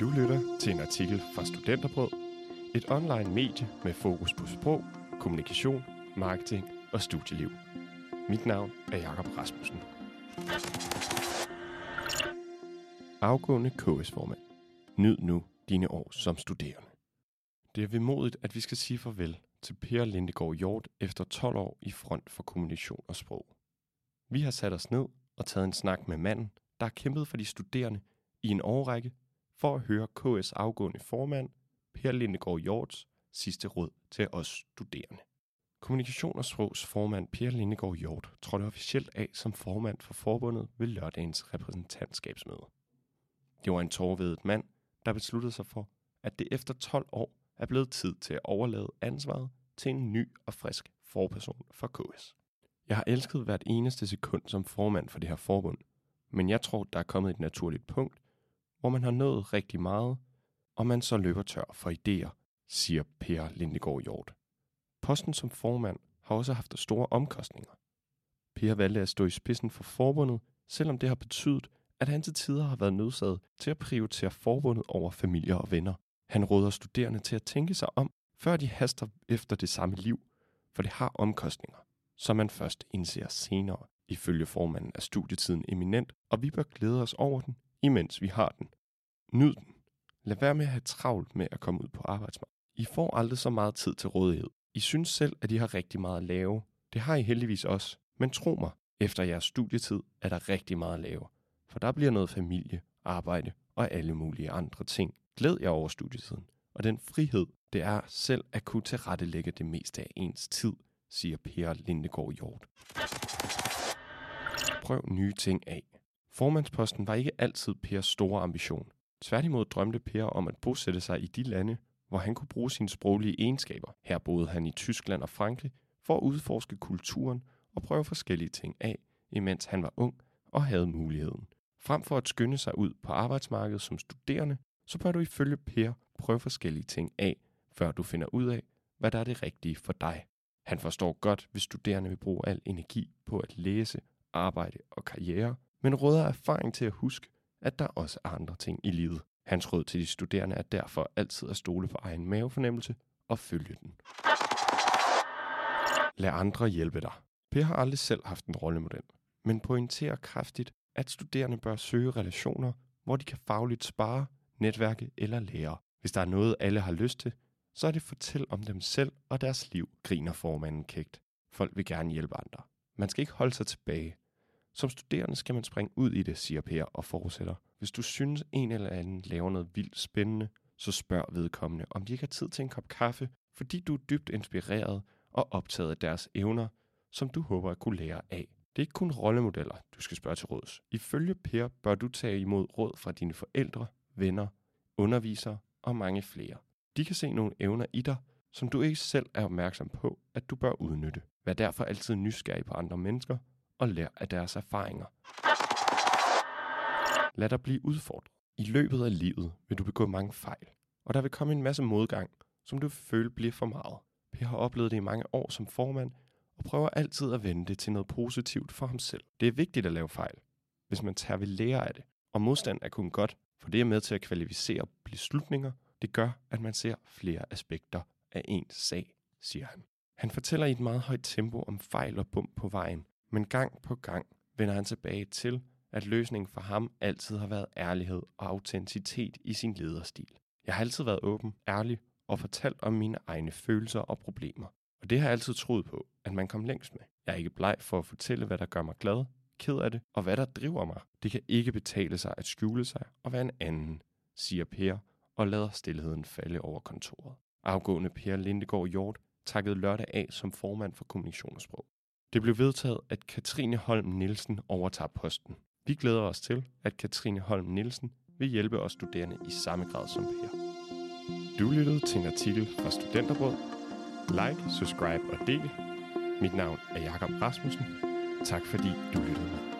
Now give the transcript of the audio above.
Du lytter til en artikel fra Studenterbrød, et online medie med fokus på sprog, kommunikation, marketing og studieliv. Mit navn er Jakob Rasmussen. Afgående KS-formand. Nyd nu dine år som studerende. Det er vemodigt, at vi skal sige farvel til Per Lindegård Hjort efter 12 år i front for kommunikation og sprog. Vi har sat os ned og taget en snak med manden, der har kæmpet for de studerende i en årrække for at høre KS afgående formand Per Lindegård Hjorts sidste råd til os studerende. Kommunikation og Sprogs formand Per Lindegård Hjort trådte officielt af som formand for forbundet ved lørdagens repræsentantskabsmøde. Det var en tårvedet mand, der besluttede sig for, at det efter 12 år er blevet tid til at overlade ansvaret til en ny og frisk forperson for KS. Jeg har elsket hvert eneste sekund som formand for det her forbund, men jeg tror, der er kommet et naturligt punkt, hvor man har nået rigtig meget, og man så løber tør for idéer, siger Per Lindegård Hjort. Posten som formand har også haft store omkostninger. Per valgte at stå i spidsen for forbundet, selvom det har betydet, at han til tider har været nødsaget til at prioritere forbundet over familier og venner. Han råder studerende til at tænke sig om, før de haster efter det samme liv, for det har omkostninger, som man først indser senere. Ifølge formanden er studietiden eminent, og vi bør glæde os over den, imens vi har den. Nyd den. Lad være med at have travlt med at komme ud på arbejdsmarkedet. I får aldrig så meget tid til rådighed. I synes selv, at I har rigtig meget at lave. Det har I heldigvis også. Men tro mig, efter jeres studietid er der rigtig meget at lave. For der bliver noget familie, arbejde og alle mulige andre ting. Glæd jer over studietiden. Og den frihed, det er selv at kunne tilrettelægge det meste af ens tid, siger Per Lindegård Hjort. Prøv nye ting af. Formandsposten var ikke altid Pers store ambition. Tværtimod drømte Per om at bosætte sig i de lande, hvor han kunne bruge sine sproglige egenskaber. Her boede han i Tyskland og Frankrig for at udforske kulturen og prøve forskellige ting af, imens han var ung og havde muligheden. Frem for at skynde sig ud på arbejdsmarkedet som studerende, så bør du ifølge Per prøve forskellige ting af, før du finder ud af, hvad der er det rigtige for dig. Han forstår godt, hvis studerende vil bruge al energi på at læse, arbejde og karriere, men råder erfaring til at huske, at der også er andre ting i livet. Hans råd til de studerende er derfor altid at stole på egen mavefornemmelse og følge den. Lad andre hjælpe dig. Per har aldrig selv haft en rollemodel, men pointerer kraftigt, at studerende bør søge relationer, hvor de kan fagligt spare, netværke eller lære. Hvis der er noget, alle har lyst til, så er det fortæl om dem selv og deres liv, griner formanden kægt. Folk vil gerne hjælpe andre. Man skal ikke holde sig tilbage. Som studerende skal man springe ud i det, siger Per og fortsætter. Hvis du synes, en eller anden laver noget vildt spændende, så spørg vedkommende, om de ikke har tid til en kop kaffe, fordi du er dybt inspireret og optaget af deres evner, som du håber at kunne lære af. Det er ikke kun rollemodeller, du skal spørge til råds. Ifølge Per bør du tage imod råd fra dine forældre, venner, undervisere og mange flere. De kan se nogle evner i dig, som du ikke selv er opmærksom på, at du bør udnytte. Vær derfor altid nysgerrig på andre mennesker og lær af deres erfaringer. Lad dig blive udfordret. I løbet af livet vil du begå mange fejl, og der vil komme en masse modgang, som du føler bliver for meget. Per har oplevet det i mange år som formand, og prøver altid at vende det til noget positivt for ham selv. Det er vigtigt at lave fejl, hvis man tager ved lære af det. Og modstand er kun godt, for det er med til at kvalificere beslutninger. Det gør, at man ser flere aspekter af ens sag, siger han. Han fortæller i et meget højt tempo om fejl og bump på vejen, men gang på gang vender han tilbage til, at løsningen for ham altid har været ærlighed og autenticitet i sin lederstil. Jeg har altid været åben, ærlig og fortalt om mine egne følelser og problemer. Og det har jeg altid troet på, at man kom længst med. Jeg er ikke bleg for at fortælle, hvad der gør mig glad, ked af det, og hvad der driver mig. Det kan ikke betale sig at skjule sig og være en anden, siger Per og lader stillheden falde over kontoret. Afgående Per Lindegård Hjort takkede lørdag af som formand for kommunikationssprog. Det blev vedtaget, at Katrine Holm Nielsen overtager posten. Vi glæder os til, at Katrine Holm Nielsen vil hjælpe os studerende i samme grad som Per. Du lyttede til en artikel fra Studenterbrød. Like, subscribe og del. Mit navn er Jakob Rasmussen. Tak fordi du lyttede med.